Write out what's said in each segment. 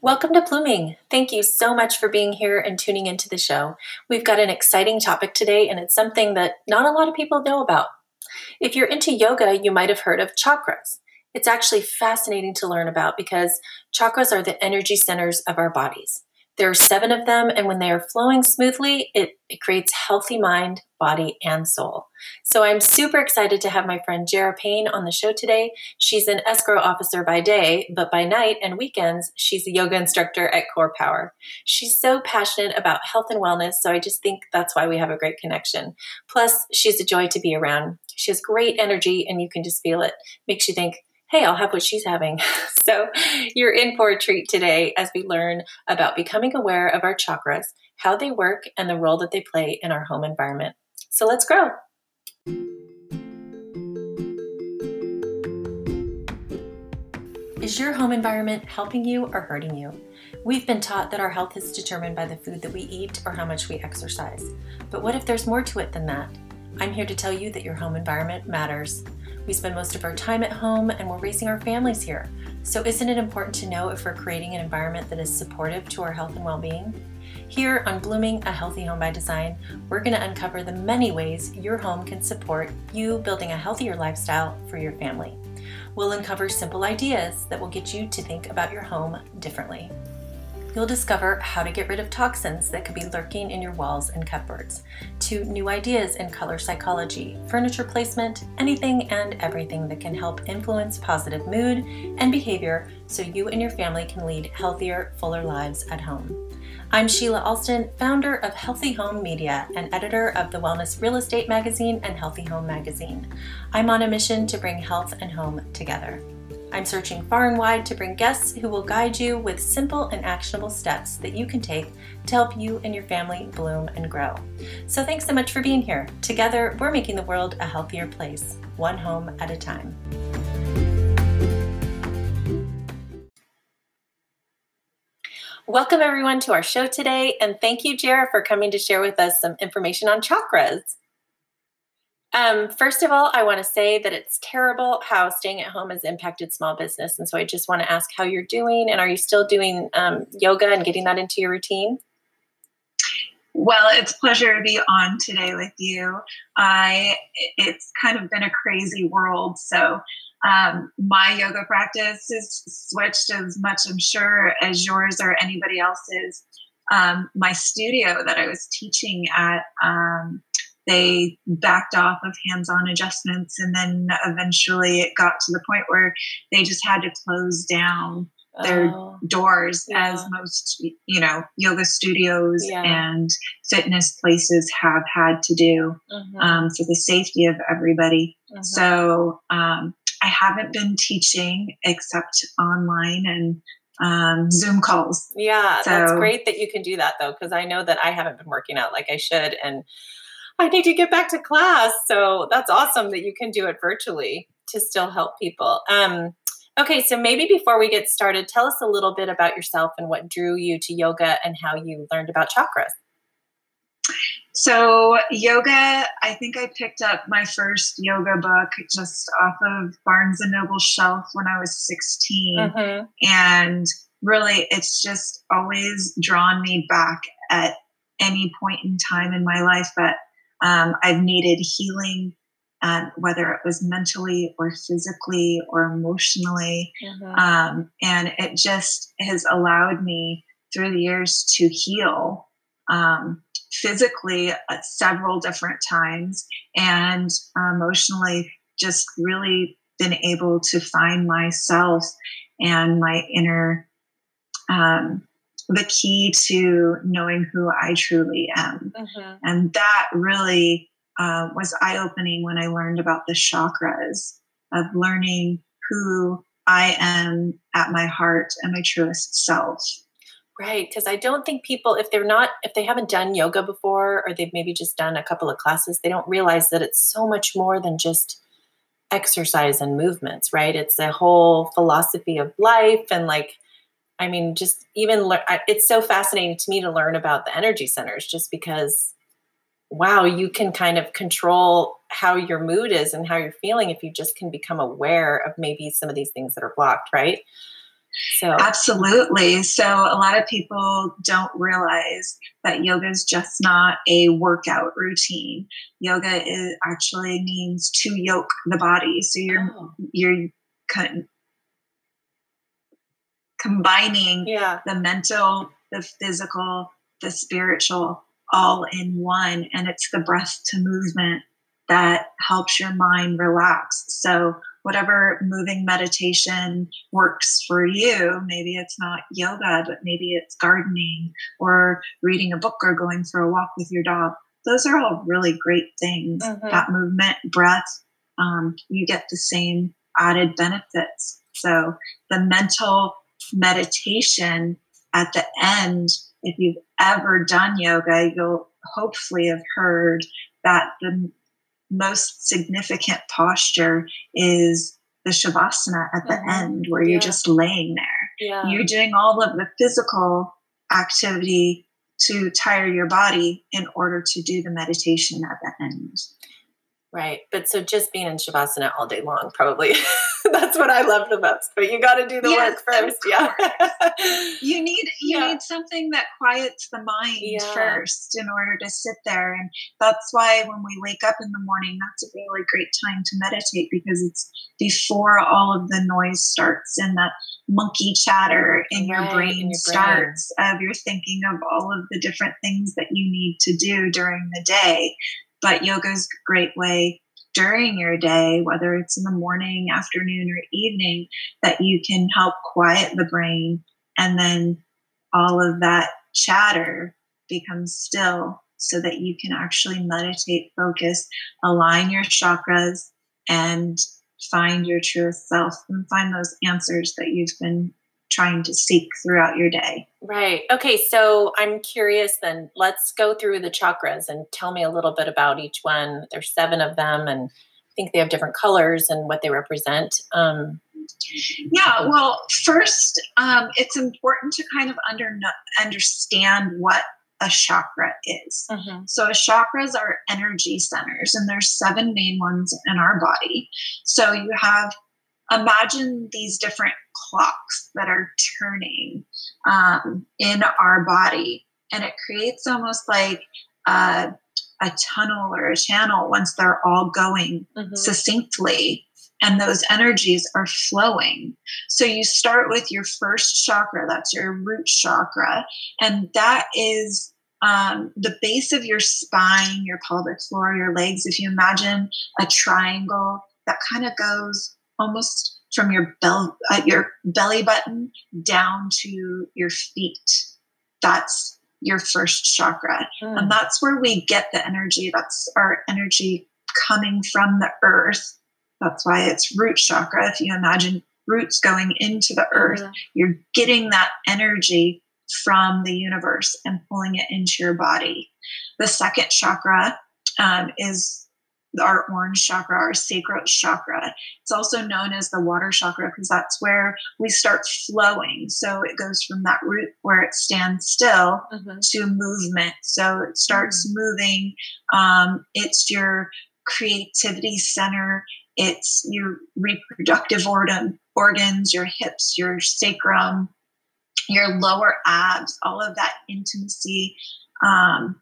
Welcome to Blooming. Thank you so much for being here and tuning into the show. We've got an exciting topic today, and it's something that not a lot of people know about. If you're into yoga, you might have heard of chakras. It's actually fascinating to learn about because chakras are the energy centers of our bodies. There are seven of them, and when they are flowing smoothly, it, it creates healthy mind, body, and soul. So I'm super excited to have my friend Jara Payne on the show today. She's an escrow officer by day, but by night and weekends, she's a yoga instructor at Core Power. She's so passionate about health and wellness, so I just think that's why we have a great connection. Plus, she's a joy to be around. She has great energy, and you can just feel it. Makes you think, hey, I'll have what she's having. so you're in for a treat today as we learn about becoming aware of our chakras, how they work, and the role that they play in our home environment. So let's grow. Is your home environment helping you or hurting you? We've been taught that our health is determined by the food that we eat or how much we exercise. But what if there's more to it than that? I'm here to tell you that your home environment matters. We spend most of our time at home and we're raising our families here. So, isn't it important to know if we're creating an environment that is supportive to our health and well being? Here on Blooming a Healthy Home by Design, we're going to uncover the many ways your home can support you building a healthier lifestyle for your family. We'll uncover simple ideas that will get you to think about your home differently. You'll discover how to get rid of toxins that could be lurking in your walls and cupboards, to new ideas in color psychology, furniture placement, anything and everything that can help influence positive mood and behavior so you and your family can lead healthier, fuller lives at home. I'm Sheila Alston, founder of Healthy Home Media and editor of the Wellness Real Estate Magazine and Healthy Home Magazine. I'm on a mission to bring health and home together. I'm searching far and wide to bring guests who will guide you with simple and actionable steps that you can take to help you and your family bloom and grow. So, thanks so much for being here. Together, we're making the world a healthier place, one home at a time. Welcome, everyone, to our show today, and thank you, Jara, for coming to share with us some information on chakras. Um, first of all, I want to say that it's terrible how staying at home has impacted small business. And so I just want to ask how you're doing and are you still doing um, yoga and getting that into your routine? Well, it's a pleasure to be on today with you. I it's kind of been a crazy world, so um, my yoga practice is switched as much, I'm sure, as yours or anybody else's. Um, my studio that I was teaching at um, they backed off of hands-on adjustments and then eventually it got to the point where they just had to close down their oh, doors yeah. as most you know yoga studios yeah. and fitness places have had to do mm-hmm. um, for the safety of everybody mm-hmm. so um, i haven't been teaching except online and um, zoom calls yeah so, that's great that you can do that though because i know that i haven't been working out like i should and I need to get back to class. So that's awesome that you can do it virtually to still help people. Um, okay, so maybe before we get started, tell us a little bit about yourself and what drew you to yoga and how you learned about chakras. So, yoga, I think I picked up my first yoga book just off of Barnes and Noble shelf when I was 16. Mm-hmm. And really, it's just always drawn me back at any point in time in my life. But um, I've needed healing, uh, whether it was mentally or physically or emotionally. Mm-hmm. Um, and it just has allowed me through the years to heal um, physically at several different times and emotionally just really been able to find myself and my inner um, the key to knowing who I truly am. Mm-hmm. And that really uh, was eye opening when I learned about the chakras of learning who I am at my heart and my truest self. Right. Because I don't think people, if they're not, if they haven't done yoga before or they've maybe just done a couple of classes, they don't realize that it's so much more than just exercise and movements, right? It's a whole philosophy of life and like I mean, just even le- it's so fascinating to me to learn about the energy centers just because, wow, you can kind of control how your mood is and how you're feeling if you just can become aware of maybe some of these things that are blocked, right? So absolutely. So a lot of people don't realize that yoga is just not a workout routine. Yoga is actually means to yoke the body. So you're oh. you're combining yeah. the mental, the physical, the spiritual all in one and it's the breath to movement that helps your mind relax. So whatever moving meditation works for you. Maybe it's not yoga, but maybe it's gardening or reading a book or going for a walk with your dog. Those are all really great things. Mm-hmm. That movement, breath, um, you get the same added benefits. So the mental meditation at the end, if you've ever done yoga, you'll hopefully have heard that the most significant posture is the shavasana at the mm-hmm. end where you're just laying there. Yeah. You're doing all of the physical activity to tire your body in order to do the meditation at the end. Right. But so just being in Shavasana all day long, probably that's what I love the most. But you got to do the yes, work first. Yeah. you need, you yeah. need something that quiets the mind yeah. first in order to sit there. And that's why when we wake up in the morning, that's a really great time to meditate because it's before all of the noise starts and that monkey chatter in, right, your, brain in your brain starts of you're thinking of all of the different things that you need to do during the day but yoga is a great way during your day, whether it's in the morning, afternoon, or evening, that you can help quiet the brain and then all of that chatter becomes still so that you can actually meditate, focus, align your chakras, and find your truest self and find those answers that you've been trying to seek throughout your day. Right. Okay. So I'm curious then, let's go through the chakras and tell me a little bit about each one. There's seven of them, and I think they have different colors and what they represent. Um, yeah. Well, first, um, it's important to kind of under, understand what a chakra is. Mm-hmm. So, chakras are energy centers, and there's seven main ones in our body. So, you have imagine these different clocks that are turning um, in our body. And it creates almost like a, a, tunnel or a channel once they're all going mm-hmm. succinctly. And those energies are flowing. So you start with your first chakra, that's your root chakra. And that is um, the base of your spine, your pelvic floor, your legs. If you imagine a triangle that kind of goes almost from your bell uh, your belly button down to your feet. That's your first chakra. Mm. and that's where we get the energy. That's our energy coming from the earth. That's why it's root chakra. If you imagine roots going into the earth mm. you're getting that energy from the universe and pulling it into your body. The second chakra um, is our orange chakra, our sacral chakra. It's also known as the water chakra because that's where we start flowing. So it goes from that root where it stands still mm-hmm. to movement. So it starts mm-hmm. moving. Um, it's your creativity center. It's your reproductive organ, organs, your hips, your sacrum, your lower abs. All of that intimacy um,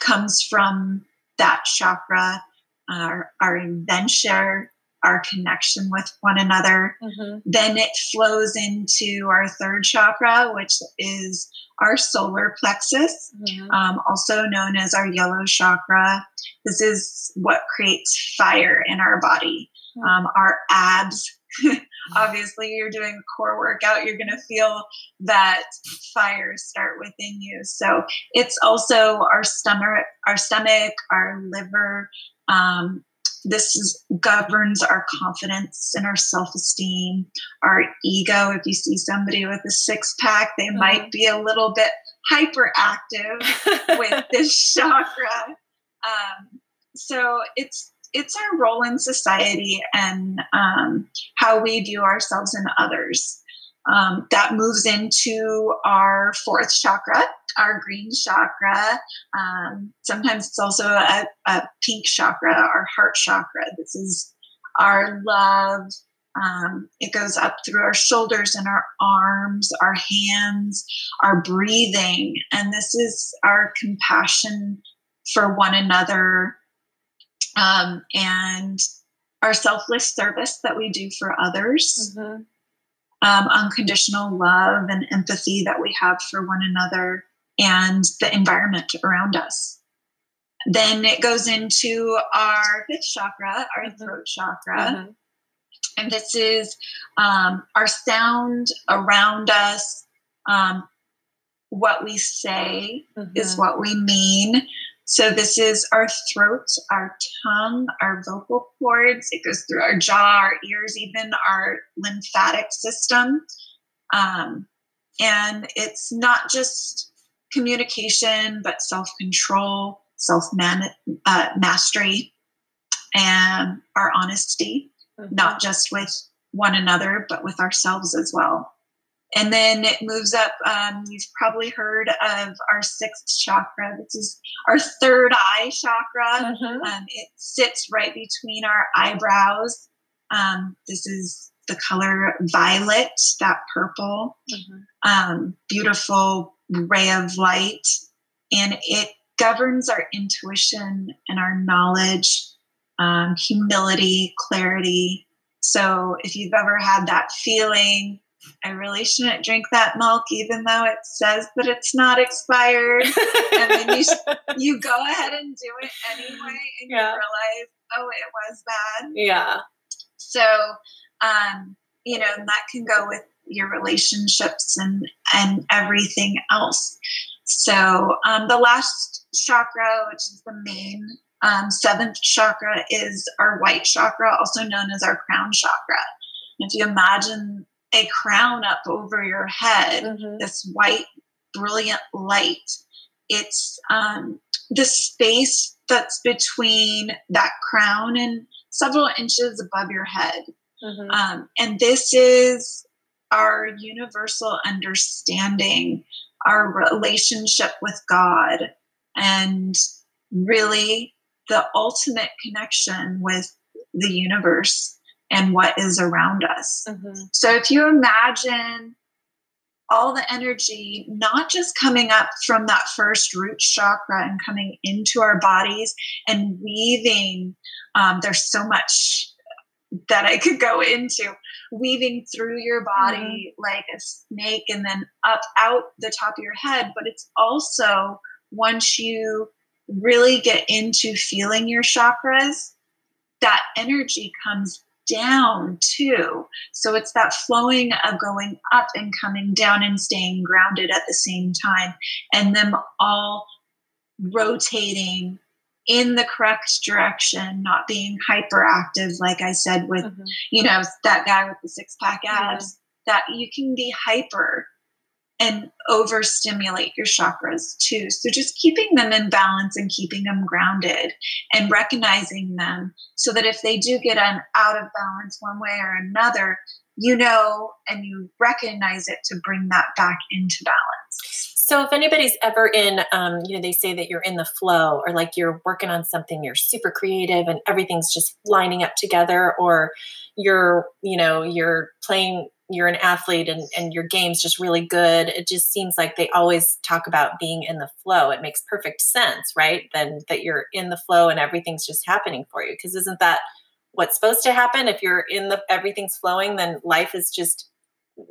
comes from that chakra our, our adventure, our connection with one another. Mm-hmm. Then it flows into our third chakra, which is our solar plexus, mm-hmm. um, also known as our yellow chakra. This is what creates fire in our body. Mm-hmm. Um, our abs, obviously, you're doing a core workout, you're going to feel that fire start within you. So it's also our stomach, our stomach, our liver, um, this is, governs our confidence and our self esteem, our ego. If you see somebody with a six pack, they mm-hmm. might be a little bit hyperactive with this chakra. Um, so it's it's our role in society and um, how we view ourselves and others. Um, that moves into our fourth chakra, our green chakra. Um, sometimes it's also a, a, pink chakra, our heart chakra. This is our love, Um, it goes up through our shoulders and our arms, our hands, our breathing. And this is our compassion for one another um, and our selfless service that we do for others. Mm-hmm. Um, unconditional love and empathy that we have for one another and the environment around us. Then it goes into our fifth chakra, our throat chakra. Mm-hmm. And this is um, our sound around us. Um, what we say mm-hmm. is what we mean. So this is our throat, our tongue, our vocal cords. It goes through our jaw, our ears, even our lymphatic system. Um, and it's not just communication, but self control, self uh, mastery, and our honesty mm-hmm. not just with one another, but with ourselves as well. And then it moves up. Um, you've probably heard of our sixth chakra. This is our third eye chakra. Mm-hmm. Um, it sits right between our eyebrows. Um, this is the color violet, that purple, mm-hmm. um, beautiful ray of light. And it governs our intuition and our knowledge um, humility, clarity. So if you've ever had that feeling, I really shouldn't drink that milk, even though it says that it's not expired. and then you, you go ahead and do it anyway, and yeah. you realize, oh, it was bad. Yeah. So, um, you know, that can go with your relationships and and everything else. So, um, the last chakra, which is the main um, seventh chakra is our white chakra, also known as our crown chakra. if you imagine a crown up over your head, mm-hmm. this white, brilliant light, it's um, the space that's between that crown and several inches above your head. Mm-hmm. Um, and this is our universal understanding, our relationship with God, and really the ultimate connection with the universe and what is around us. Mm-hmm. So if you imagine all the energy not just coming up from that first root chakra and coming into our bodies and weaving, um, there's so much that I could go into weaving through your body mm-hmm. like a snake and then up out the top of your head. But it's also once you really get into feeling your chakras, that energy comes down too. So it's that flowing of going up and coming down and staying grounded at the same time, and them all rotating in the correct direction, not being hyperactive, like I said, with, mm-hmm. you know, that guy with the six pack abs, yeah. that you can be hyper and overstimulate your chakras too. So just keeping them in balance and keeping them grounded and recognizing them so that if they do get an out of balance one way or another, you know and you recognize it to bring that back into balance. So if anybody's ever in, um, you know, they say that you're in the flow or like you're working on something, you're super creative and everything's just lining up together, or you're, you know, you're playing you're an athlete and, and your game's just really good it just seems like they always talk about being in the flow. It makes perfect sense right? Then that you're in the flow and everything's just happening for you. Because isn't that what's supposed to happen? If you're in the everything's flowing then life is just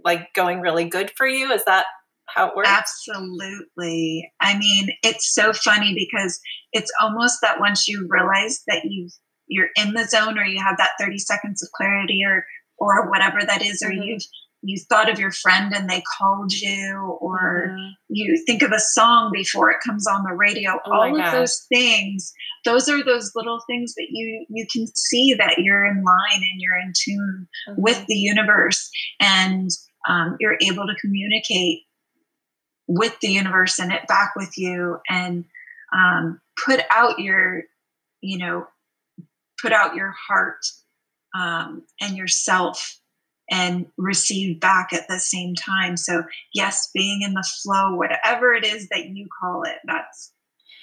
like going really good for you? Is that how it works? Absolutely. I mean it's so funny because it's almost that once you realize that you you're in the zone or you have that 30 seconds of clarity or or whatever that is, or mm-hmm. you've you thought of your friend and they called you, or mm-hmm. you think of a song before it comes on the radio. Oh All of God. those things, those are those little things that you you can see that you're in line and you're in tune mm-hmm. with the universe, and um, you're able to communicate with the universe and it back with you, and um, put out your, you know, put out your heart um, and yourself and receive back at the same time. So, yes, being in the flow, whatever it is that you call it, that's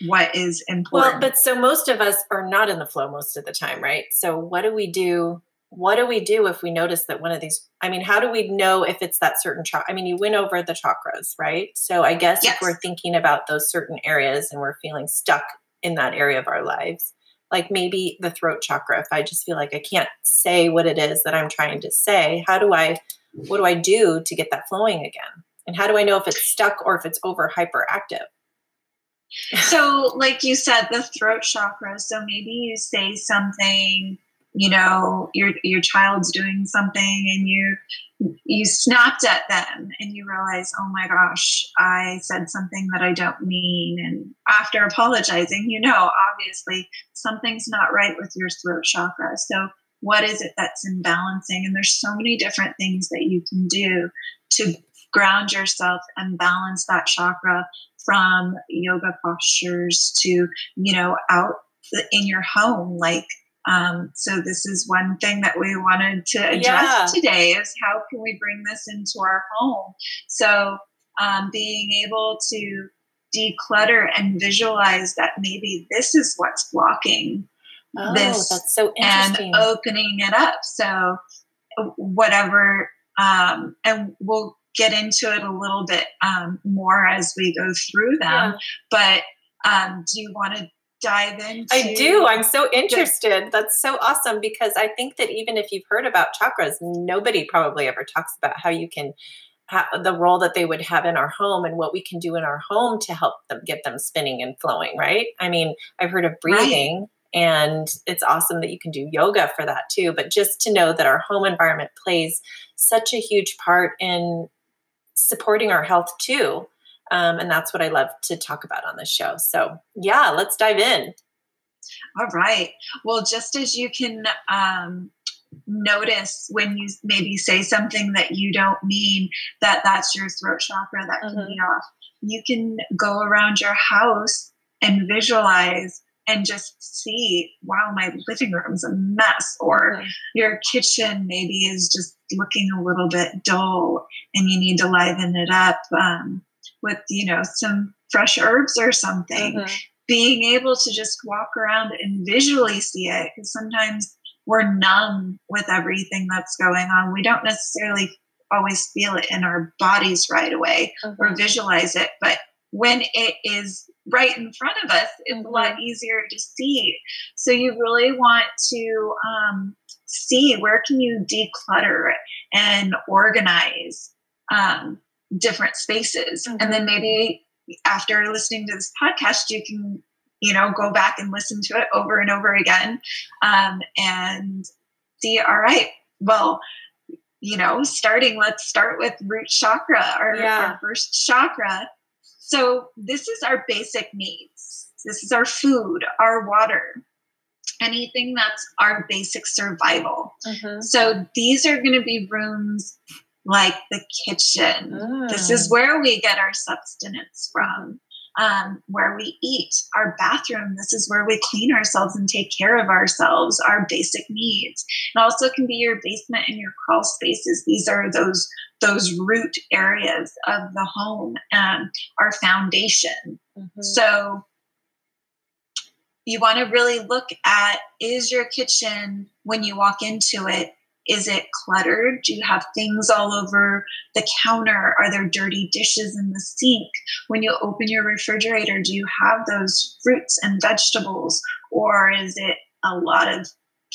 what is important. Well, but so most of us are not in the flow most of the time, right? So, what do we do what do we do if we notice that one of these i mean how do we know if it's that certain chakra i mean you went over the chakras right so i guess yes. if we're thinking about those certain areas and we're feeling stuck in that area of our lives like maybe the throat chakra if i just feel like i can't say what it is that i'm trying to say how do i what do i do to get that flowing again? And how do i know if it's stuck or if it's over hyperactive? So like you said the throat chakra so maybe you say something you know your your child's doing something and you you snapped at them and you realize oh my gosh i said something that i don't mean. And after apologizing you know obviously something's not right with your throat chakra. So what is it that's imbalancing and there's so many different things that you can do to ground yourself and balance that chakra from yoga postures to you know out in your home like um, so this is one thing that we wanted to address yeah. today is how can we bring this into our home? So um, being able to declutter and visualize that maybe this is what's blocking oh, this that's so and opening it up. So whatever, um, and we'll get into it a little bit um, more as we go through them. Yeah. But um, do you want to dive into? I do. I'm so interested. That's so awesome because I think that even if you've heard about chakras, nobody probably ever talks about how you can have the role that they would have in our home and what we can do in our home to help them get them spinning and flowing, right? I mean, I've heard of breathing right. and it's awesome that you can do yoga for that too, but just to know that our home environment plays such a huge part in supporting our health too. Um, and that's what I love to talk about on this show. So, yeah, let's dive in. All right. Well, just as you can um, notice when you maybe say something that you don't mean, that that's your throat chakra that can mm-hmm. be off, you can go around your house and visualize and just see, wow, my living room's a mess, or mm-hmm. your kitchen maybe is just looking a little bit dull and you need to liven it up. Um, with you know some fresh herbs or something mm-hmm. being able to just walk around and visually see it because sometimes we're numb with everything that's going on we don't necessarily always feel it in our bodies right away mm-hmm. or visualize it but when it is right in front of us it's mm-hmm. a lot mm-hmm. easier to see so you really want to um, see where can you declutter and organize um, different spaces. Mm-hmm. And then maybe after listening to this podcast, you can, you know, go back and listen to it over and over again um, and see, all right, well, you know, starting, let's start with root chakra, our, yeah. our first chakra. So, this is our basic needs. This is our food, our water, anything that's our basic survival. Mm-hmm. So, these are going to be rooms like the kitchen. Mm. This is mm. where we get our sustenance from. Um, where we eat, our bathroom. This is where we clean ourselves and take care of ourselves, our basic needs. It also can be your basement and your crawl spaces. These are those those root areas of the home, um, our foundation. Mm-hmm. So you want to really look at is your kitchen when you walk into it is it cluttered? Do you have things all over the counter? Are there dirty dishes in the sink? When you open your refrigerator, do you have those fruits and vegetables? Or is it a lot of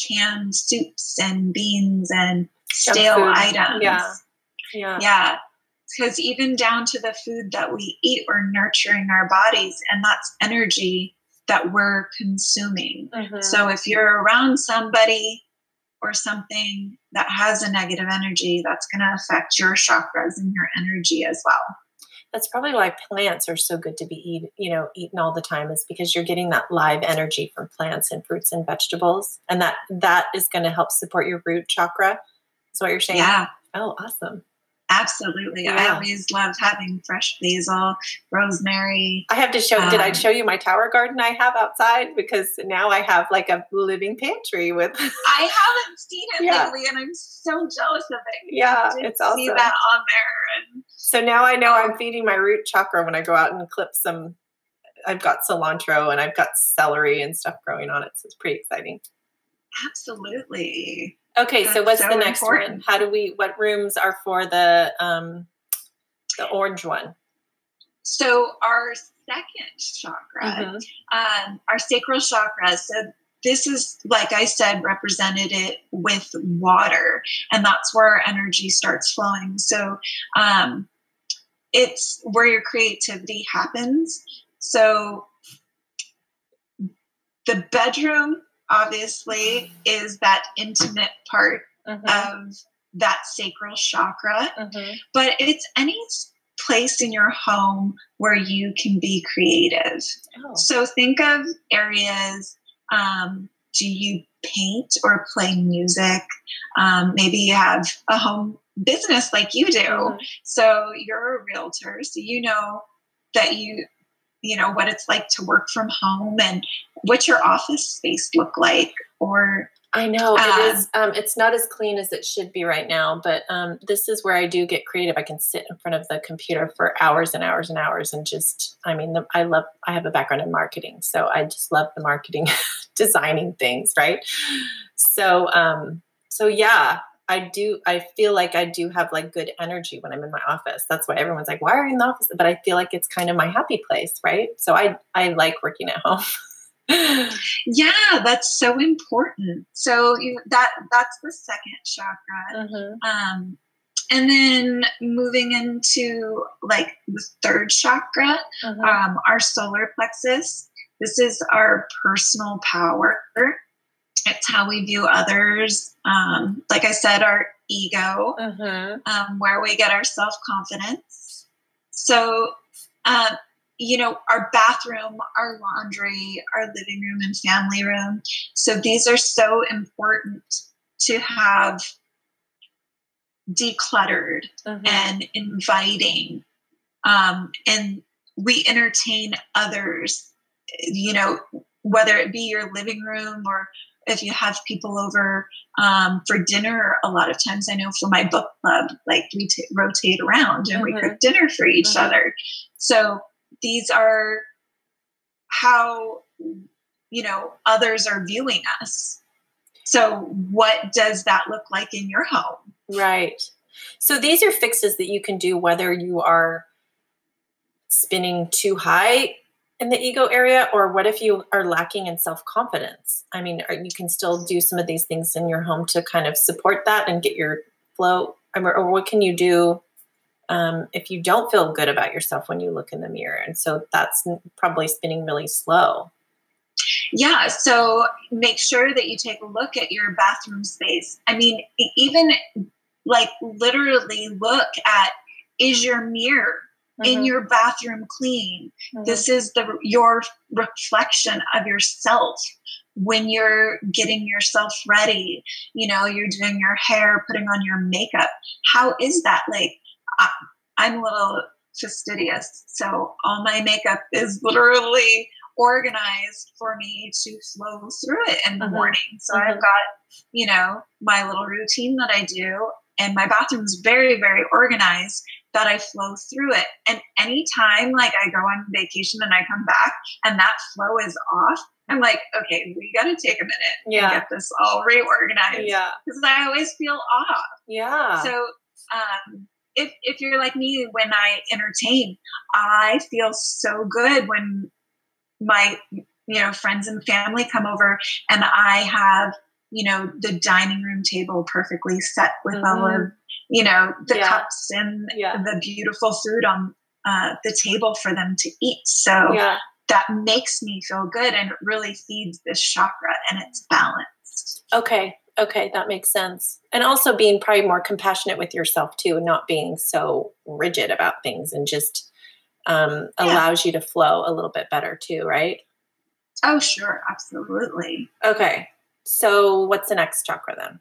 canned soups and beans and stale items? Yeah. Yeah. Yeah. Because even down to the food that we eat, we're nurturing our bodies, and that's energy that we're consuming. Mm-hmm. So if you're around somebody or something that has a negative energy, that's going to affect your chakras and your energy as well. That's probably why plants are so good to be eat, you know, eaten all the time is because you're getting that live energy from plants and fruits and vegetables, and that that is going to help support your root chakra. Is what you're saying? Yeah. Oh, awesome. Absolutely. Yeah. I always love having fresh basil, rosemary. I have to show, um, did I um, show you my tower garden I have outside? Because now I have like a living pantry with. I haven't seen it yeah. lately and I'm so jealous of it. Yeah, it's awesome. See that on there. And, so now I know I'm feeding my root chakra when I go out and clip some. I've got cilantro and I've got celery and stuff growing on it. So it's pretty exciting. Absolutely. Okay, so what's so the next important. one? How do we? What rooms are for the um, the orange one? So our second chakra, mm-hmm. um, our sacral chakra. So this is, like I said, represented it with water, and that's where our energy starts flowing. So um, it's where your creativity happens. So the bedroom obviously is that intimate part mm-hmm. of that sacral chakra, mm-hmm. but it's any place in your home where you can be creative. Oh. So think of areas. Um, do you paint or play music? Um, maybe you have a home business like you do. Mm-hmm. So you're a realtor, so you know that you you know what it's like to work from home and what's your office space look like or I know it um, is. Um, it's not as clean as it should be right now, but um, this is where I do get creative. I can sit in front of the computer for hours and hours and hours, and just, I mean, the, I love. I have a background in marketing, so I just love the marketing, designing things, right? So, um, so yeah, I do. I feel like I do have like good energy when I'm in my office. That's why everyone's like, "Why are you in the office?" But I feel like it's kind of my happy place, right? So I I like working at home. yeah, that's so important. So you, that that's the second chakra. Mm-hmm. Um, and then moving into like the third chakra, mm-hmm. um, our solar plexus. This is our personal power. It's how we view others. Um, like I said, our ego, mm-hmm. um, where we get our self confidence. So, uh, you know, our bathroom, our laundry, our living room, and family room. So, these are so important to have decluttered mm-hmm. and inviting. Um, and we entertain others, you know, whether it be your living room or if you have people over um, for dinner, a lot of times I know for my book club, like we t- rotate around and mm-hmm. we cook dinner for each mm-hmm. other. So these are how you know others are viewing us. So what does that look like in your home? Right. So these are fixes that you can do whether you are spinning too high in the ego area or what if you are lacking in self-confidence? I mean you can still do some of these things in your home to kind of support that and get your flow. Or what can you do um, if you don't feel good about yourself when you look in the mirror? And so that's probably spinning really slow. Yeah so make sure that you take a look at your bathroom space. I mean even like literally look at is your mirror mm-hmm. in your bathroom clean. Mm-hmm. This is the your reflection of yourself when you're getting yourself ready. You know, you're doing your hair, putting on your makeup. How is that? Like, I, I'm a little fastidious, so all my makeup is literally organized for me to flow through it in the mm-hmm. morning. So mm-hmm. I've got, you know, my little routine that I do, and my bathroom's very, very organized that I flow through it. And anytime like I go on vacation and I come back and that flow is off, I'm like, okay, we got to take a minute yeah. and get this all reorganized. Yeah. Because I always feel off. Yeah. So, um, if, if you're like me, when I entertain, I feel so good when my, you know, friends and family come over and I have, you know, the dining room table perfectly set with mm-hmm. all of you know, the yeah. cups and yeah. the beautiful food on uh, the table for them to eat. So yeah. that makes me feel good and it really feeds this chakra and it's balanced. Okay. Okay, that makes sense. And also being probably more compassionate with yourself too, not being so rigid about things and just um, allows you to flow a little bit better too, right? Oh, sure, absolutely. Okay, so what's the next chakra then?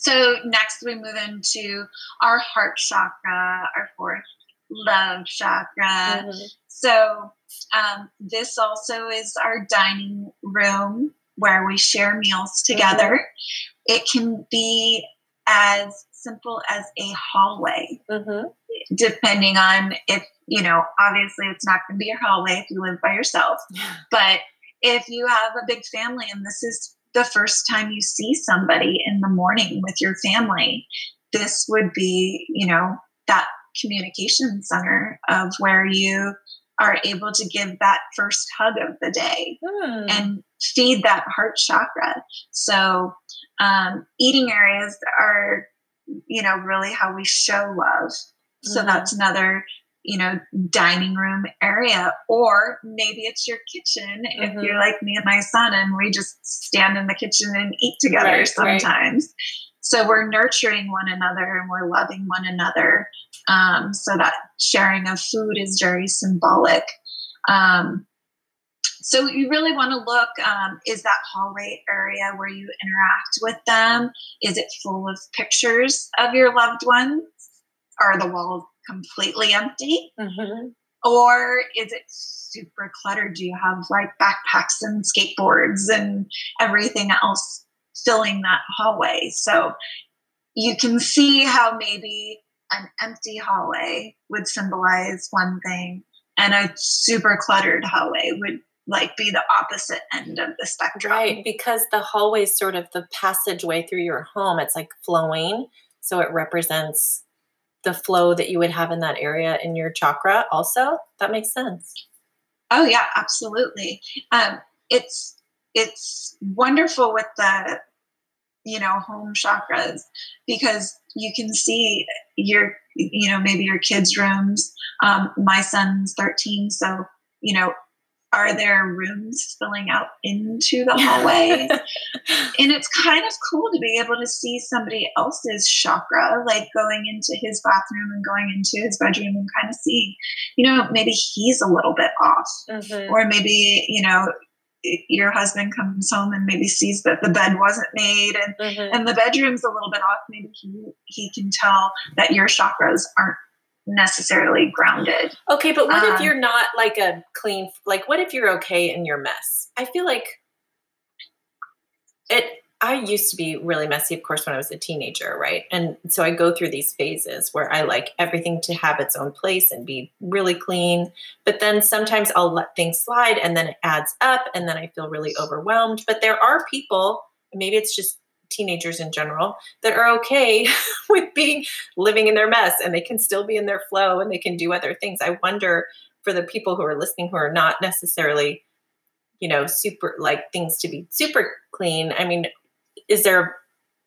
So next we move into our heart chakra, our fourth love chakra. Mm-hmm. So um, this also is our dining room where we share meals together. Mm-hmm. It can be as simple as a hallway, mm-hmm. depending on if, you know, obviously it's not going to be your hallway if you live by yourself. But if you have a big family and this is the first time you see somebody in the morning with your family, this would be, you know, that communication center of where you are able to give that first hug of the day hmm. and feed that heart chakra. So, um, eating areas are, you know, really how we show love. So, mm-hmm. that's another, you know, dining room area. Or maybe it's your kitchen mm-hmm. if you're like me and my son and we just stand in the kitchen and eat together right, sometimes. Right. So, we're nurturing one another and we're loving one another. Um, so that sharing of food is very symbolic. Um, so you really want to look um, is that hallway area where you interact with them is it full of pictures of your loved ones are the walls completely empty mm-hmm. or is it super cluttered do you have like backpacks and skateboards and everything else filling that hallway so you can see how maybe an empty hallway would symbolize one thing and a super cluttered hallway would like be the opposite end of the spectrum. Right, because the hallway is sort of the passageway through your home. It's like flowing, so it represents the flow that you would have in that area in your chakra also. That makes sense. Oh yeah, absolutely. Um, it's it's wonderful with the you know home chakras because you can see your you know maybe your kids rooms um, my son's 13 so you know are there rooms spilling out into the hallway and it's kind of cool to be able to see somebody else's chakra like going into his bathroom and going into his bedroom and kind of see you know maybe he's a little bit off mm-hmm. or maybe you know your husband comes home and maybe sees that the bed wasn't made and, mm-hmm. and the bedroom's a little bit off maybe he, he can tell that your chakras aren't necessarily grounded okay but what um, if you're not like a clean like what if you're okay in your mess i feel like it I used to be really messy, of course, when I was a teenager, right? And so I go through these phases where I like everything to have its own place and be really clean. But then sometimes I'll let things slide and then it adds up and then I feel really overwhelmed. But there are people, maybe it's just teenagers in general, that are okay with being living in their mess and they can still be in their flow and they can do other things. I wonder for the people who are listening who are not necessarily you know super like things to be super clean i mean is there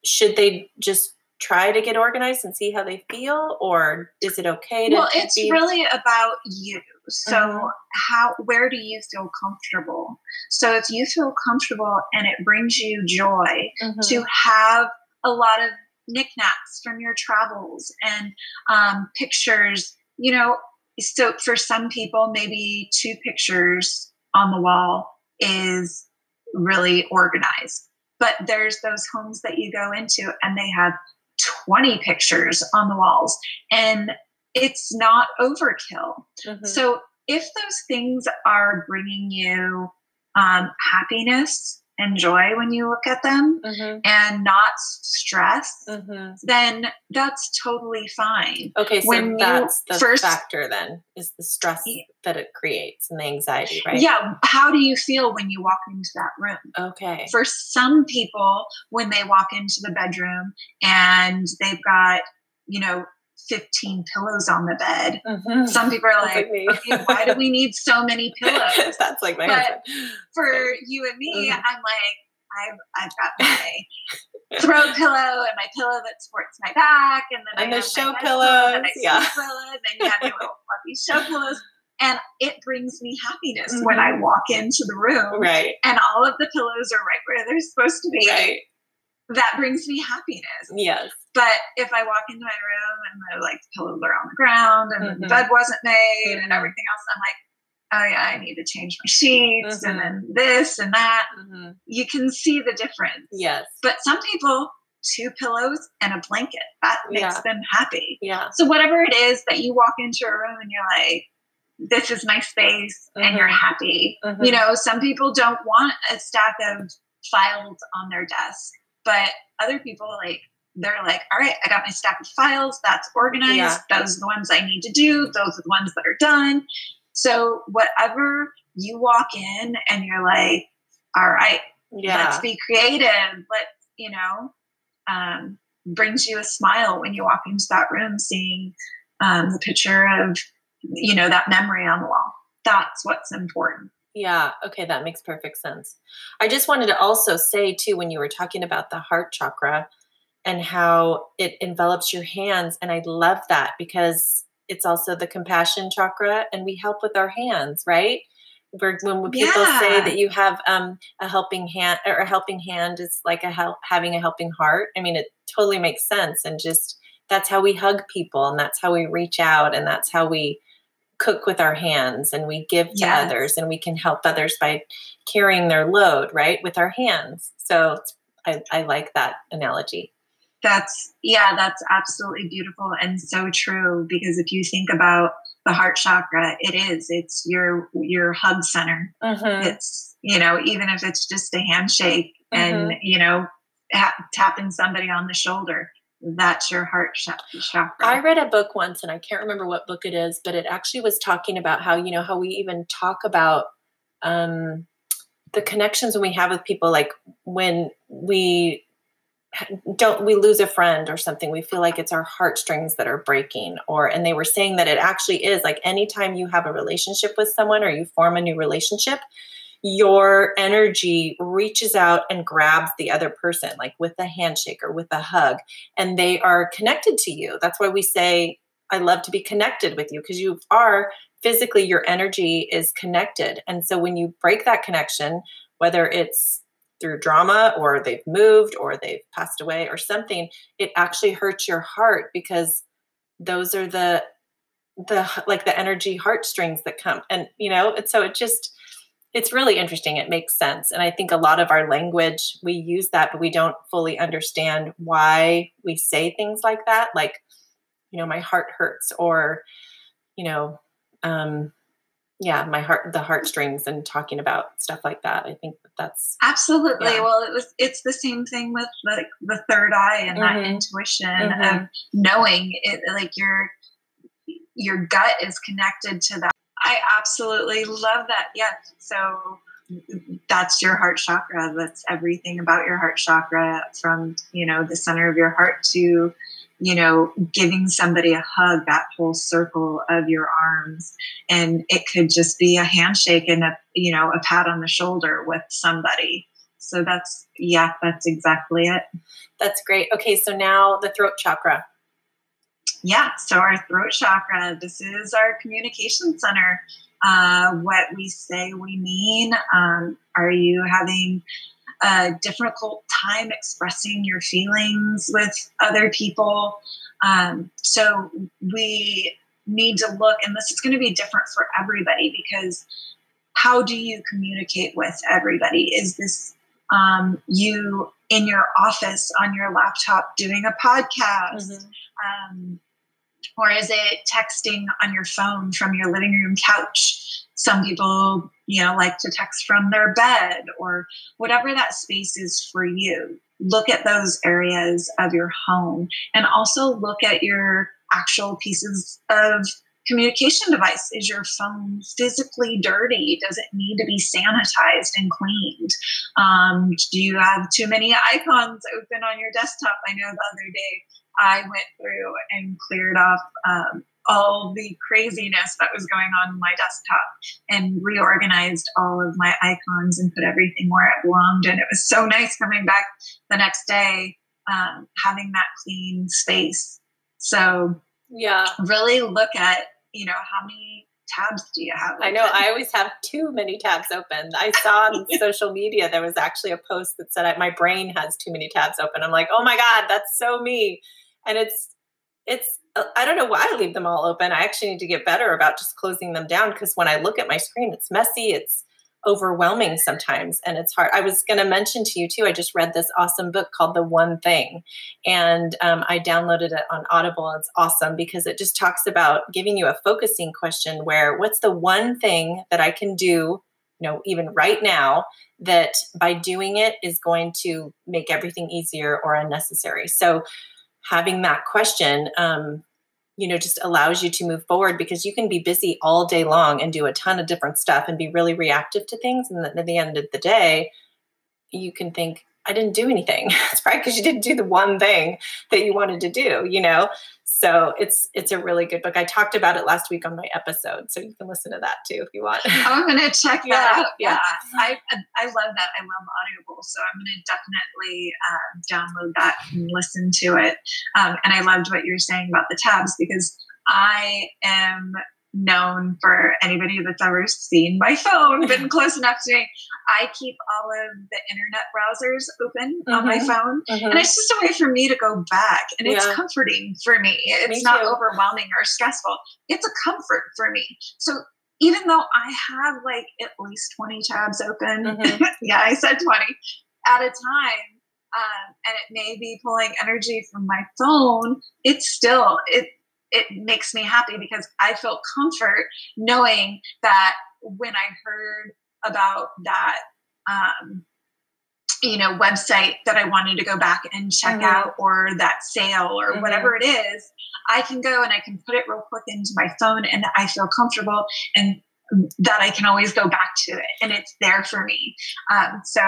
should they just try to get organized and see how they feel or is it okay to well it's be- really about you so mm-hmm. how where do you feel comfortable so if you feel comfortable and it brings you joy mm-hmm. to have a lot of knickknacks from your travels and um, pictures you know so for some people maybe two pictures on the wall is really organized but there's those homes that you go into and they have 20 pictures on the walls and it's not overkill. Mm-hmm. So if those things are bringing you um, happiness and joy when you look at them mm-hmm. and not stress, mm-hmm. then that's totally fine. Okay, so when that's the first, factor then is the stress that it creates and the anxiety, right? Yeah. How do you feel when you walk into that room? Okay. For some people, when they walk into the bedroom and they've got, you know, 15 pillows on the bed. Mm-hmm. Some people are like, like okay, why do we need so many pillows? That's like my but husband. For you and me, mm-hmm. I'm like, I've, I've got my throw pillow and my pillow that supports my back, and then and I the show pillows, and yeah. Pillow, and then you have your little fluffy show pillows. And it brings me happiness mm-hmm. when I walk into the room, right? And all of the pillows are right where they're supposed to be, right? That brings me happiness. Yes. But if I walk into my room and the like pillows are on the ground and mm-hmm. the bed wasn't made mm-hmm. and everything else, I'm like, oh yeah, I need to change my sheets mm-hmm. and then this and that. Mm-hmm. You can see the difference. Yes. But some people, two pillows and a blanket, that makes yeah. them happy. Yeah. So whatever it is that you walk into a room and you're like, this is my space and you're mm-hmm. happy. You mm-hmm. know, some people don't want a stack of files on their desk, but other people like they're like, all right, I got my stack of files. That's organized. Yeah. Those are the ones I need to do. Those are the ones that are done. So whatever you walk in and you're like, all right, Yeah. Let's be creative. Let's, you know, um, brings you a smile when you walk into that room seeing um, the picture of, you know, that memory on the wall. That's what's important. Yeah, okay, that makes perfect sense. I just wanted to also say, too, when you were talking about the heart chakra and how it envelops your hands, and I love that because it's also the compassion chakra, and we help with our hands, right? Where, when people yeah. say that you have um, a helping hand or a helping hand is like a help, having a helping heart. I mean, it totally makes sense, and just that's how we hug people, and that's how we reach out, and that's how we cook with our hands and we give to yes. others and we can help others by carrying their load right with our hands so I, I like that analogy that's yeah that's absolutely beautiful and so true because if you think about the heart chakra it is it's your your hug center mm-hmm. it's you know even if it's just a handshake mm-hmm. and you know tapping somebody on the shoulder that's your heart chakra. I read a book once and I can't remember what book it is, but it actually was talking about how, you know, how we even talk about um, the connections we have with people, like when we don't we lose a friend or something we feel like it's our heartstrings that are breaking or and they were saying that it actually is like anytime you have a relationship with someone or you form a new relationship your energy reaches out and grabs the other person, like with a handshake or with a hug, and they are connected to you. That's why we say, I love to be connected with you because you are physically, your energy is connected. And so when you break that connection, whether it's through drama or they've moved or they've passed away or something, it actually hurts your heart because those are the the like the energy heartstrings that come and you know and so it just it's really interesting. It makes sense. And I think a lot of our language, we use that, but we don't fully understand why we say things like that. Like, you know, my heart hurts, or, you know, um, yeah, my heart, the heartstrings, and talking about stuff like that. I think that that's absolutely. Yeah. Well, it was, it's the same thing with like the third eye and mm-hmm. that intuition mm-hmm. of knowing it, like your, your gut is connected to that I absolutely love that. Yeah. So that's your heart chakra. That's everything about your heart chakra from, you know, the center of your heart to, you know, giving somebody a hug, that whole circle of your arms. And it could just be a handshake and a, you know, a pat on the shoulder with somebody. So that's, yeah, that's exactly it. That's great. Okay. So now the throat chakra yeah, so our throat chakra, this is our communication center. Uh, what we say we mean. Um, are you having a difficult time expressing your feelings with other people? Um, so we need to look, and this is going to be different for everybody because how do you communicate with everybody? Is this um, you in your office on your laptop doing a podcast? Mm-hmm. Um, or is it texting on your phone from your living room couch? Some people, you know, like to text from their bed or whatever that space is for you. Look at those areas of your home and also look at your actual pieces of communication device. Is your phone physically dirty? Does it need to be sanitized and cleaned? Um, do you have too many icons open on your desktop? I know the other day I went through and cleared off um, all the craziness that was going on in my desktop and reorganized all of my icons and put everything where it belonged. And it was so nice coming back the next day, um, having that clean space. So, yeah, really look at, you know, how many tabs do you have? Open? I know I always have too many tabs open. I saw on social media there was actually a post that said my brain has too many tabs open. I'm like, oh my god, that's so me and it's it's uh, I don't know why I leave them all open. I actually need to get better about just closing them down because when I look at my screen, it's messy. It's overwhelming sometimes and it's hard. I was going to mention to you too, I just read this awesome book called The One Thing and um, I downloaded it on Audible. It's awesome because it just talks about giving you a focusing question where what's the one thing that I can do, you know, even right now that by doing it is going to make everything easier or unnecessary. So having that question um, you know just allows you to move forward because you can be busy all day long and do a ton of different stuff and be really reactive to things. And at the end of the day you can think, I didn't do anything. it's probably because you didn't do the one thing that you wanted to do, you know? So it's it's a really good book. I talked about it last week on my episode, so you can listen to that too if you want. I'm gonna check that yeah, out. Yeah. yeah, I I love that. I love Audible, so I'm gonna definitely uh, download that and listen to it. Um, and I loved what you were saying about the tabs because I am known for anybody that's ever seen my phone, been close enough to me. I keep all of the internet browsers open mm-hmm. on my mm-hmm. phone. Mm-hmm. And it's just a way for me to go back. And yeah. it's comforting for me. It's me not overwhelming or stressful. It's a comfort for me. So even though I have like at least 20 tabs open, mm-hmm. yeah, I said 20 at a time. Um, and it may be pulling energy from my phone. It's still it it makes me happy because I feel comfort knowing that when I heard about that, um, you know, website that I wanted to go back and check mm-hmm. out or that sale or mm-hmm. whatever it is, I can go and I can put it real quick into my phone and I feel comfortable and that I can always go back to it and it's there for me. Um, so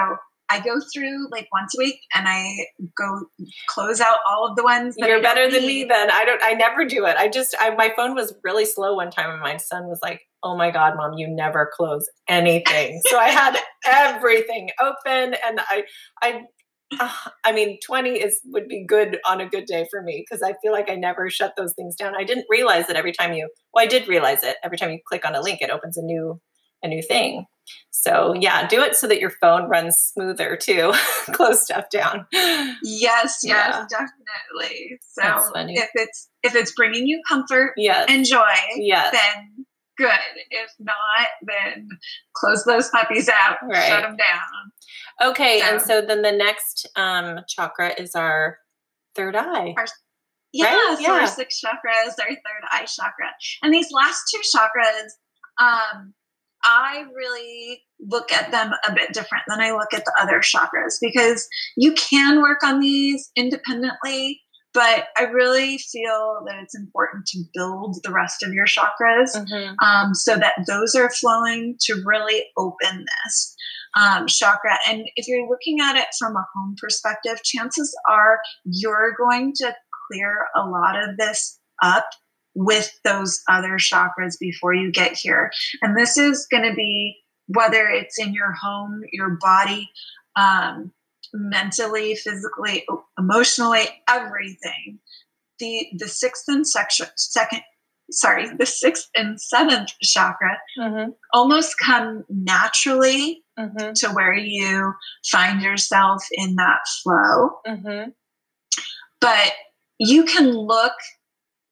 I go through like once a week and I go close out all of the ones. You're better than me then. I don't. I never do it. I just. I, my phone was really slow one time, and my son was like, "Oh my god, mom, you never close anything." so I had everything open, and I, I, uh, I mean, twenty is would be good on a good day for me because I feel like I never shut those things down. I didn't realize that every time you. Well, I did realize it. Every time you click on a link, it opens a new a new thing. So yeah, do it so that your phone runs smoother too. Close stuff down. Yes, yes, yeah. definitely. So if it's if it's bringing you comfort yes. and joy, yes. then good. If not, then close those puppies out. Right. Shut them down. Okay, so, and so then the next um, chakra is our third eye. Our, yeah, right? yeah. our sixth chakra is our third eye chakra. And these last two chakras, um, I really look at them a bit different than I look at the other chakras because you can work on these independently, but I really feel that it's important to build the rest of your chakras mm-hmm. um, so that those are flowing to really open this. Um, chakra. And if you're looking at it from a home perspective, chances are you're going to clear a lot of this up with those other chakras before you get here. And this is going to be whether it's in your home, your body, um, mentally, physically, emotionally, everything. The the sixth and section, second, sorry, the sixth and seventh chakra mm-hmm. almost come naturally mm-hmm. to where you find yourself in that flow. Mm-hmm. But you can look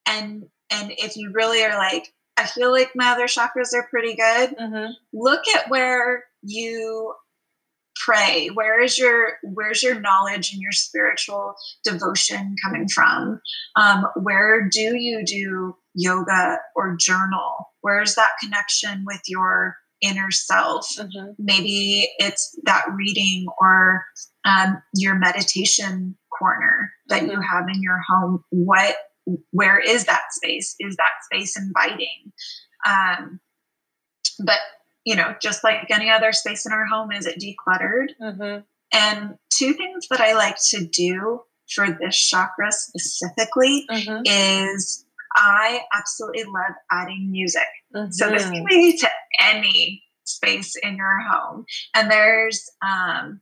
and and if you really are like, I feel like my other chakras are pretty good, mm-hmm. look at where you pray where is your where's your knowledge and your spiritual devotion coming from um, where do you do yoga or journal where's that connection with your inner self mm-hmm. maybe it's that reading or um, your meditation corner that mm-hmm. you have in your home what where is that space? Is that space inviting? Um, but you know, just like any other space in our home, is it decluttered? Mm-hmm. And two things that I like to do for this chakra specifically mm-hmm. is I absolutely love adding music. Mm-hmm. So this can be to any space in your home. And there's um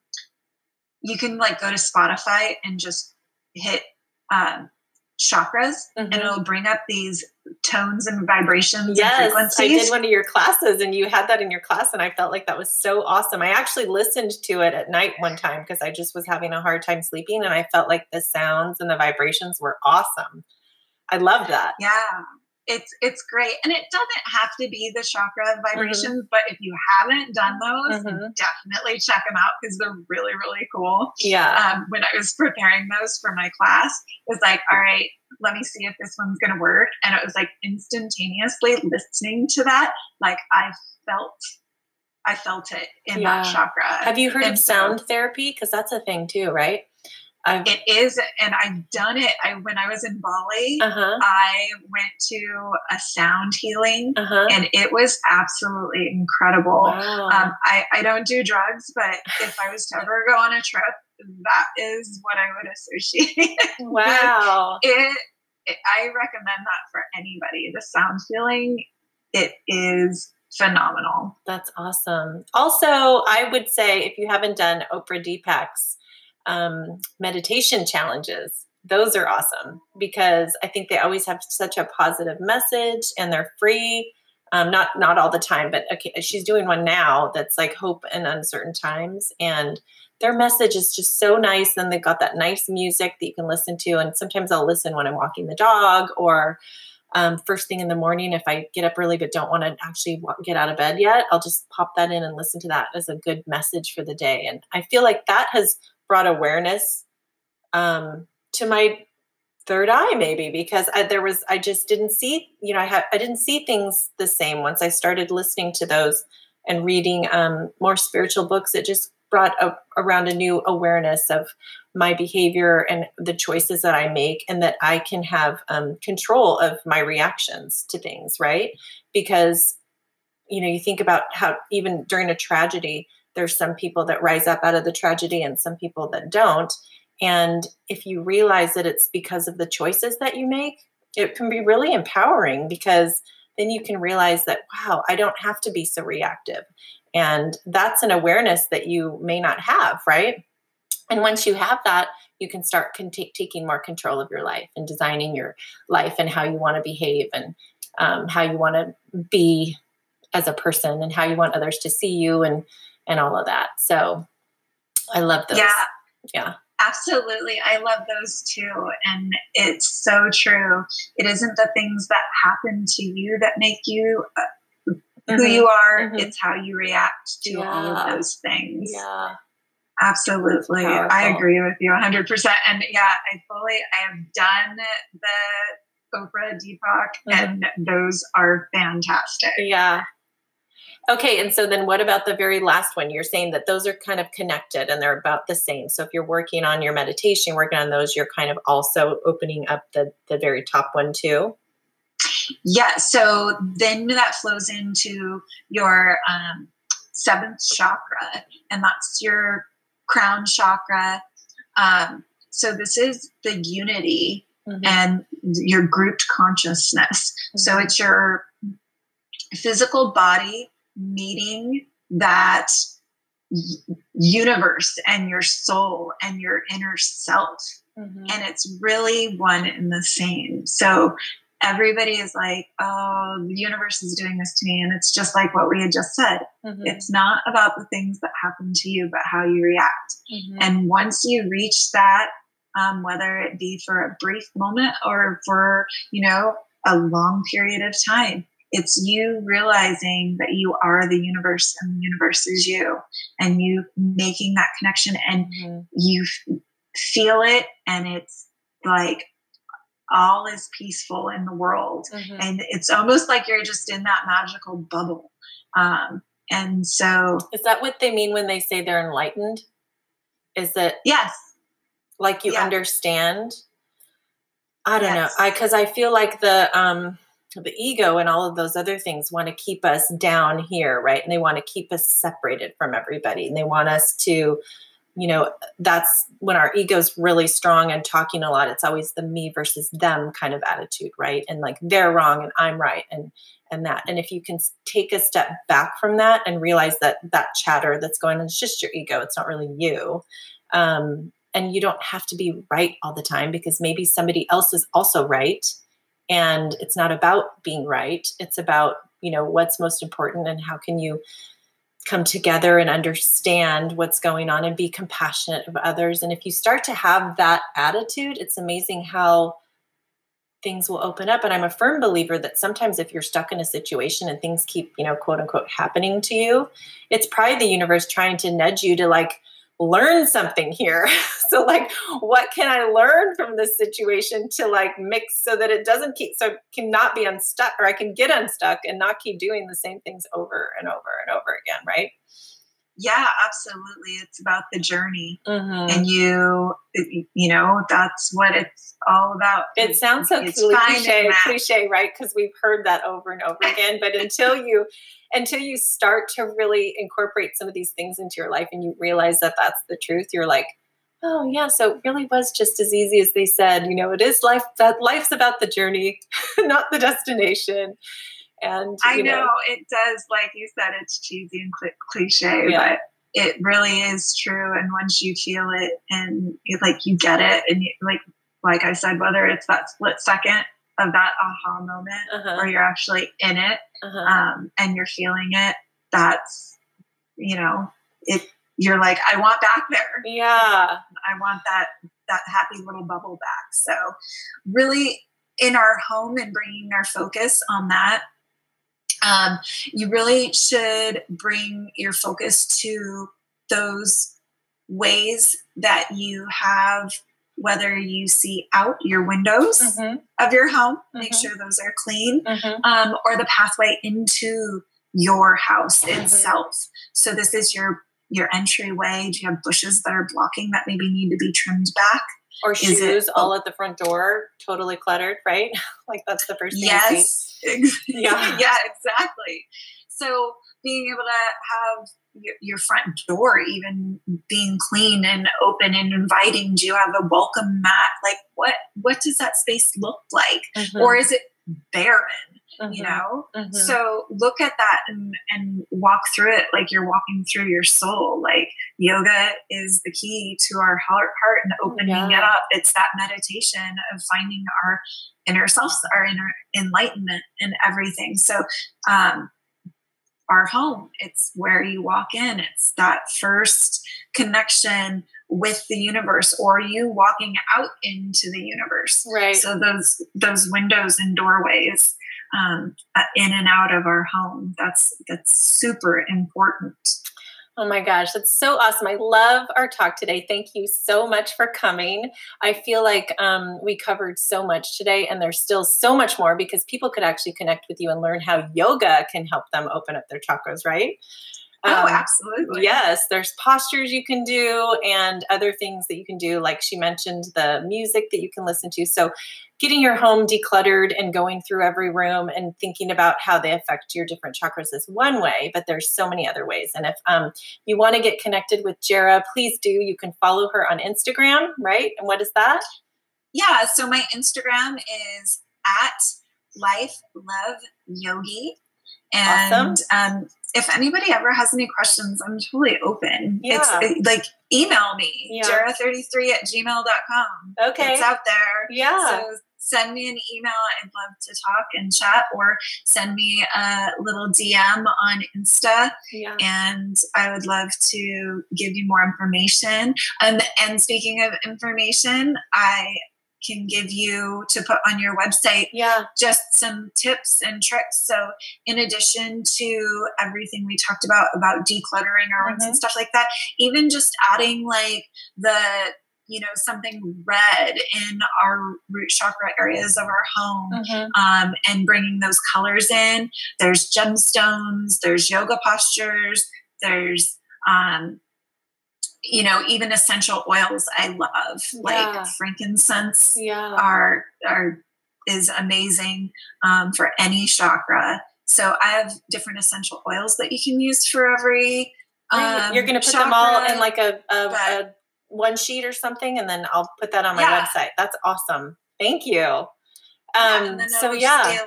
you can like go to Spotify and just hit um chakras mm-hmm. and it'll bring up these tones and vibrations yes, and frequencies. I did one of your classes and you had that in your class and I felt like that was so awesome. I actually listened to it at night one time because I just was having a hard time sleeping and I felt like the sounds and the vibrations were awesome. I love that. Yeah it's it's great and it doesn't have to be the chakra vibrations mm-hmm. but if you haven't done those mm-hmm. definitely check them out because they're really really cool yeah um, when i was preparing those for my class it was like all right let me see if this one's going to work and it was like instantaneously listening to that like i felt i felt it in yeah. that chakra have you heard and of sound so, therapy because that's a thing too right I've, it is, and I've done it. I when I was in Bali, uh-huh. I went to a sound healing, uh-huh. and it was absolutely incredible. Wow. Um, I I don't do drugs, but if I was to ever go on a trip, that is what I would associate. Wow! it, it, I recommend that for anybody. The sound healing, it is phenomenal. That's awesome. Also, I would say if you haven't done Oprah Deepak's um, meditation challenges. Those are awesome because I think they always have such a positive message and they're free. Um, not not all the time, but okay, she's doing one now that's like hope in uncertain times, and their message is just so nice. And they've got that nice music that you can listen to. And sometimes I'll listen when I'm walking the dog or um, first thing in the morning if I get up early but don't want to actually get out of bed yet. I'll just pop that in and listen to that as a good message for the day. And I feel like that has brought awareness um, to my third eye maybe because I, there was i just didn't see you know i had i didn't see things the same. Once i started listening to those and reading um, more spiritual books it just brought a, around a new awareness of my behavior and the choices that i make and that i can have um, control of my reactions to things right? Because you know you think about how even during a tragedy there's some people that rise up out of the tragedy and some people that don't. And if you realize that it's because of the choices that you make, it can be really empowering because then you can realize that, wow, I don't have to be so reactive. And that's an awareness that you may not have, right? And once you have that, you can start con- taking more control of your life and designing your life and how you want to behave and um, how you want to be as a person and how you want others to see you and and all of that. So I love those. Yeah. Yeah. Absolutely. I love those too. And it's so true. It isn't the things that happen to you that make you uh, mm-hmm. who you are, mm-hmm. it's how you react to yeah. all of those things. Yeah. Absolutely. I agree with you 100%. And yeah, I fully, I have done the Oprah Deepak, mm-hmm. and those are fantastic. Yeah. Okay, and so then what about the very last one? You're saying that those are kind of connected and they're about the same. So if you're working on your meditation, working on those, you're kind of also opening up the the very top one too. Yeah, so then that flows into your um, seventh chakra, and that's your crown chakra. Um, so this is the unity mm-hmm. and your grouped consciousness. Mm-hmm. So it's your physical body meeting that universe and your soul and your inner self. Mm-hmm. And it's really one and the same. So everybody is like, oh, the universe is doing this to me. And it's just like what we had just said. Mm-hmm. It's not about the things that happen to you, but how you react. Mm-hmm. And once you reach that, um, whether it be for a brief moment or for, you know, a long period of time, it's you realizing that you are the universe and the universe is you, and you making that connection, and mm-hmm. you f- feel it, and it's like all is peaceful in the world, mm-hmm. and it's almost like you're just in that magical bubble. Um, and so, is that what they mean when they say they're enlightened? Is that yes, like you yeah. understand? I don't yes. know. I because I feel like the um the ego and all of those other things want to keep us down here, right? And they want to keep us separated from everybody. And they want us to, you know, that's when our ego's really strong and talking a lot. It's always the me versus them kind of attitude, right? And like they're wrong and I'm right and and that. And if you can take a step back from that and realize that that chatter that's going on is just your ego, it's not really you. Um, and you don't have to be right all the time because maybe somebody else is also right and it's not about being right. It's about you know what's most important and how can you come together and understand what's going on and be compassionate of others. And if you start to have that attitude it's amazing how things will open up. And i'm a firm believer that sometimes if you're stuck in a situation and things keep you know quote unquote happening to you it's probably the universe trying to nudge you to like learn something here. so like what can I learn from this situation to like mix so that it doesn't keep so cannot be unstuck or I can get unstuck and not keep doing the same things over and over and over again, right? Yeah absolutely it's about the journey. Mm-hmm. and you you know that's what it's all about. It sounds so cliche cliche right? Because we've heard that over and over again but until you until you start to really incorporate some of these things into your life and you realize that that's the truth you're like oh yeah so it really was just as easy as they said. You know it is life that life's about the journey not the destination and I know, know, it does, like you said, it's cheesy and cl- cliche, yeah. but it really is true. And once you feel it and you, like you get it, and you, like like I said, whether it's that split second of that aha moment uh-huh. or you're actually in it uh-huh. um, and you're feeling it, that's you know it. You're like, I want back there. Yeah, I want that that happy little bubble back. So, really, in our home and bringing our focus on that um, you really should bring your focus to those ways that you have whether you see out your windows mm-hmm. of your home mm-hmm. make sure those are clean mm-hmm. um, or the pathway into your house mm-hmm. itself so this is your your entryway do you have bushes that are blocking that maybe need to be trimmed back or shoes it, all at the front door totally cluttered right like that's the first thing yes yeah. yeah, exactly. So being able to have your, your, front door even being clean and open and inviting, do you have a welcome mat? Like what what does that space look like? Mm-hmm. Or is it barren? Mm-hmm. You know? Mm-hmm. So look at that and, and walk through it like you're walking through your soul. Like yoga is the key to our heart, heart and opening yeah. it up. It's that meditation of finding our inner self, our inner enlightenment and everything. So, um, our home, it's where you walk in. It's that first connection with the universe or you walking out into the universe. Right. So those those windows and doorways um, in and out of our home. That's that's super important. Oh my gosh, that's so awesome. I love our talk today. Thank you so much for coming. I feel like um, we covered so much today, and there's still so much more because people could actually connect with you and learn how yoga can help them open up their chakras, right? Oh, um, absolutely. Yes, there's postures you can do and other things that you can do. Like she mentioned, the music that you can listen to. So, getting your home decluttered and going through every room and thinking about how they affect your different chakras is one way, but there's so many other ways. And if um, you want to get connected with Jara, please do. You can follow her on Instagram, right? And what is that? Yeah, so my Instagram is at Life Love Yogi. And awesome. um, if anybody ever has any questions, I'm totally open. Yeah. It's it, like email me, yeah. jara33 at gmail.com. Okay. It's out there. Yeah. So send me an email. I'd love to talk and chat or send me a little DM on Insta. Yeah. And I would love to give you more information. Um, and speaking of information, I can give you to put on your website yeah just some tips and tricks so in addition to everything we talked about about decluttering our rooms mm-hmm. and stuff like that even just adding like the you know something red in our root chakra areas of our home mm-hmm. um, and bringing those colors in there's gemstones there's yoga postures there's um, you know even essential oils i love yeah. like frankincense yeah. are are is amazing um, for any chakra so i have different essential oils that you can use for every um, you're going to put chakra, them all in like a, a, a, one sheet or something and then i'll put that on my yeah. website that's awesome thank you um, yeah, so yeah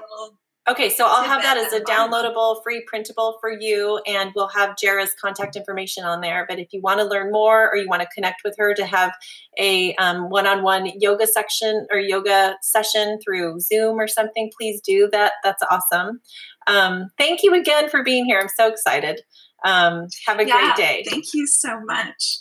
Okay, so I'll have that as a downloadable, free printable for you, and we'll have Jara's contact information on there. But if you want to learn more or you want to connect with her to have a um, one-on-one yoga section or yoga session through Zoom or something, please do that. That's awesome. Um, thank you again for being here. I'm so excited. Um, have a yeah, great day. Thank you so much.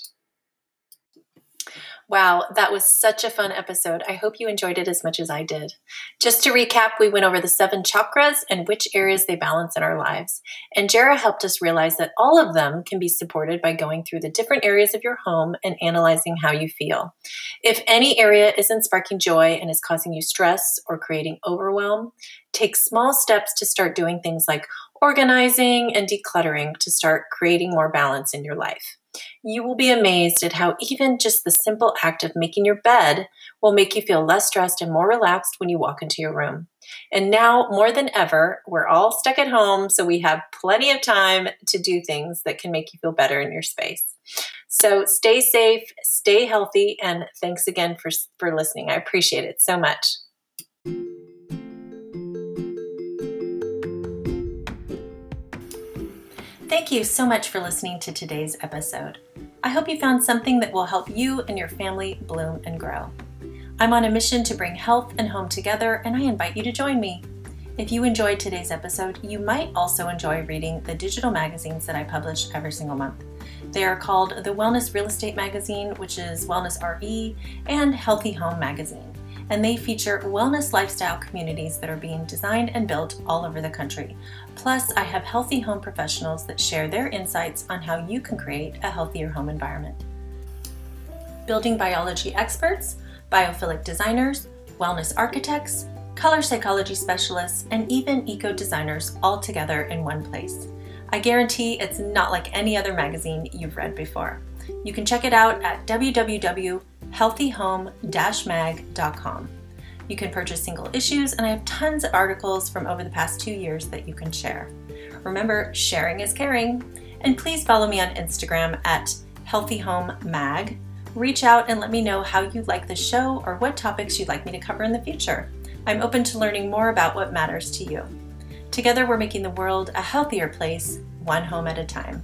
Wow, that was such a fun episode. I hope you enjoyed it as much as I did. Just to recap, we went over the seven chakras and which areas they balance in our lives. And Jara helped us realize that all of them can be supported by going through the different areas of your home and analyzing how you feel. If any area isn't sparking joy and is causing you stress or creating overwhelm, take small steps to start doing things like organizing and decluttering to start creating more balance in your life. You will be amazed at how even just the simple act of making your bed will make you feel less stressed and more relaxed when you walk into your room. And now, more than ever, we're all stuck at home, so we have plenty of time to do things that can make you feel better in your space. So stay safe, stay healthy, and thanks again for, for listening. I appreciate it so much. Thank you so much for listening to today's episode. I hope you found something that will help you and your family bloom and grow. I'm on a mission to bring health and home together, and I invite you to join me. If you enjoyed today's episode, you might also enjoy reading the digital magazines that I publish every single month. They are called the Wellness Real Estate Magazine, which is Wellness RE, and Healthy Home Magazine and they feature wellness lifestyle communities that are being designed and built all over the country. Plus, I have healthy home professionals that share their insights on how you can create a healthier home environment. Building biology experts, biophilic designers, wellness architects, color psychology specialists, and even eco designers all together in one place. I guarantee it's not like any other magazine you've read before. You can check it out at www healthyhome-mag.com. You can purchase single issues, and I have tons of articles from over the past two years that you can share. Remember, sharing is caring. And please follow me on Instagram at healthyhomemag. Reach out and let me know how you like the show or what topics you'd like me to cover in the future. I'm open to learning more about what matters to you. Together, we're making the world a healthier place, one home at a time.